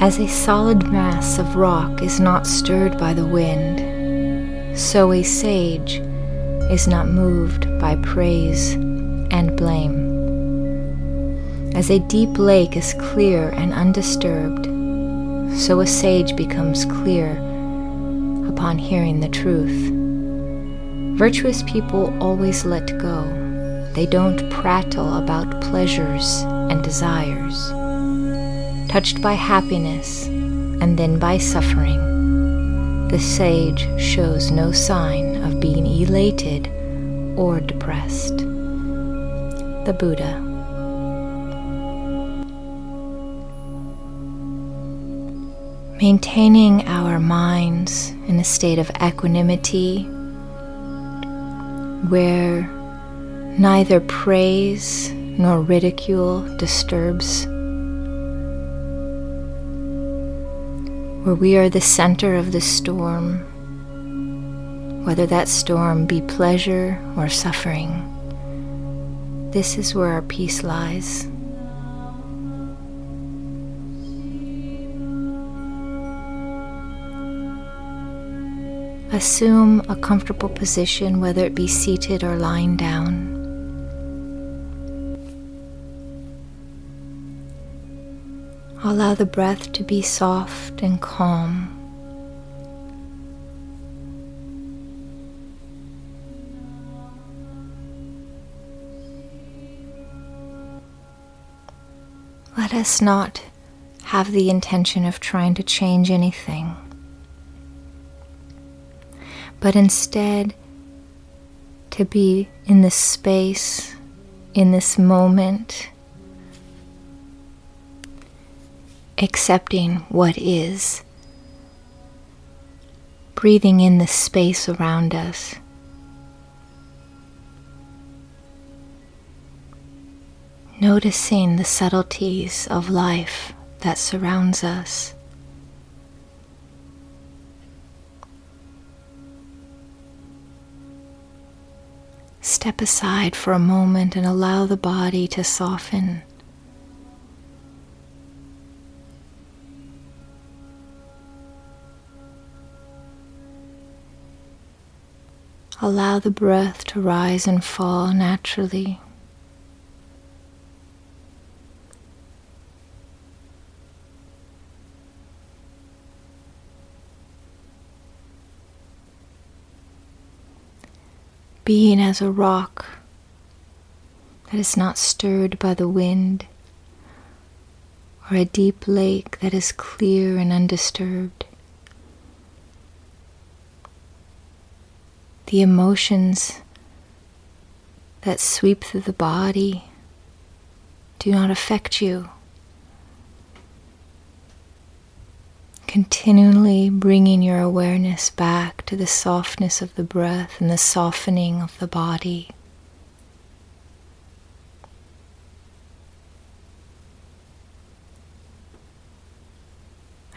As a solid mass of rock is not stirred by the wind, so a sage is not moved by praise and blame. As a deep lake is clear and undisturbed, so a sage becomes clear upon hearing the truth. Virtuous people always let go. They don't prattle about pleasures and desires. Touched by happiness and then by suffering, the sage shows no sign of being elated or depressed. The Buddha. Maintaining our minds in a state of equanimity where neither praise nor ridicule disturbs, where we are the center of the storm, whether that storm be pleasure or suffering. This is where our peace lies. Assume a comfortable position, whether it be seated or lying down. Allow the breath to be soft and calm. Let us not have the intention of trying to change anything but instead to be in this space, in this moment, accepting what is, breathing in the space around us. Noticing the subtleties of life that surrounds us. Step aside for a moment and allow the body to soften. Allow the breath to rise and fall naturally. being as a rock that is not stirred by the wind, or a deep lake that is clear and undisturbed. The emotions that sweep through the body do not affect you. continually bringing your awareness back to the softness of the breath and the softening of the body.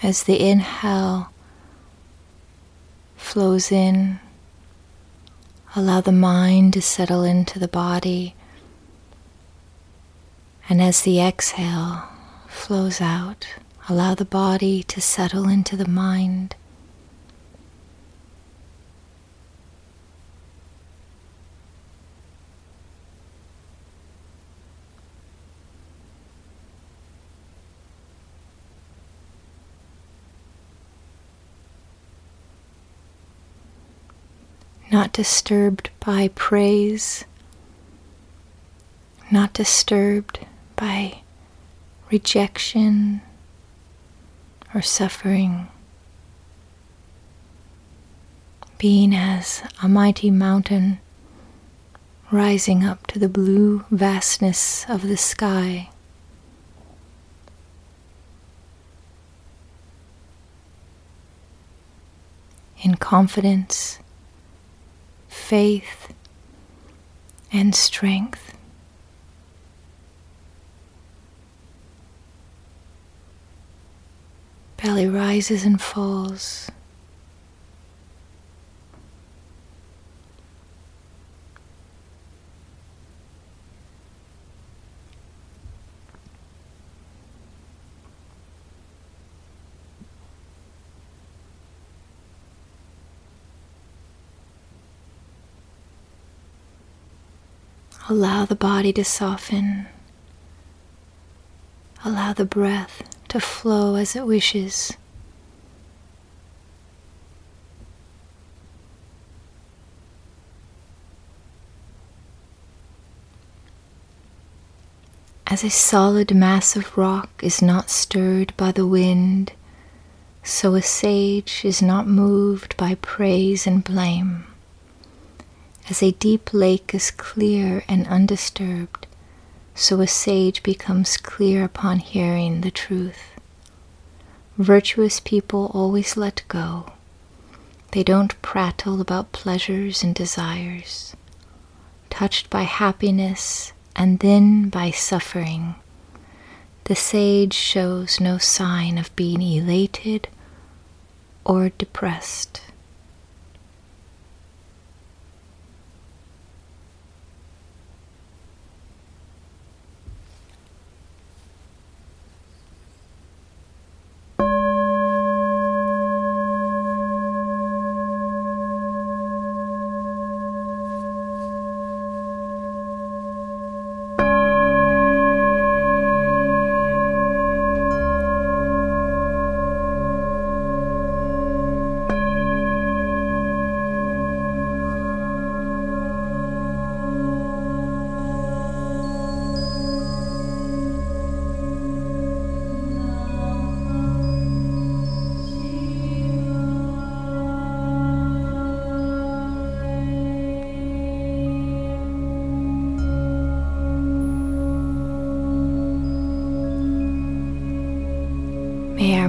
As the inhale flows in, allow the mind to settle into the body. And as the exhale flows out, Allow the body to settle into the mind. Not disturbed by praise, not disturbed by rejection or suffering, being as a mighty mountain rising up to the blue vastness of the sky. In confidence, faith, and strength. Belly rises and falls. Allow the body to soften. Allow the breath to flow as it wishes. As a solid mass of rock is not stirred by the wind, so a sage is not moved by praise and blame. As a deep lake is clear and undisturbed, so a sage becomes clear upon hearing the truth. Virtuous people always let go. They don't prattle about pleasures and desires. Touched by happiness, and then by suffering. The sage shows no sign of being elated or depressed.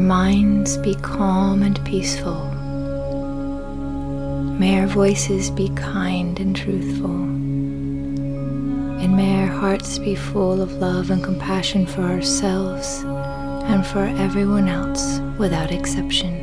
Minds be calm and peaceful. May our voices be kind and truthful. And may our hearts be full of love and compassion for ourselves and for everyone else without exception.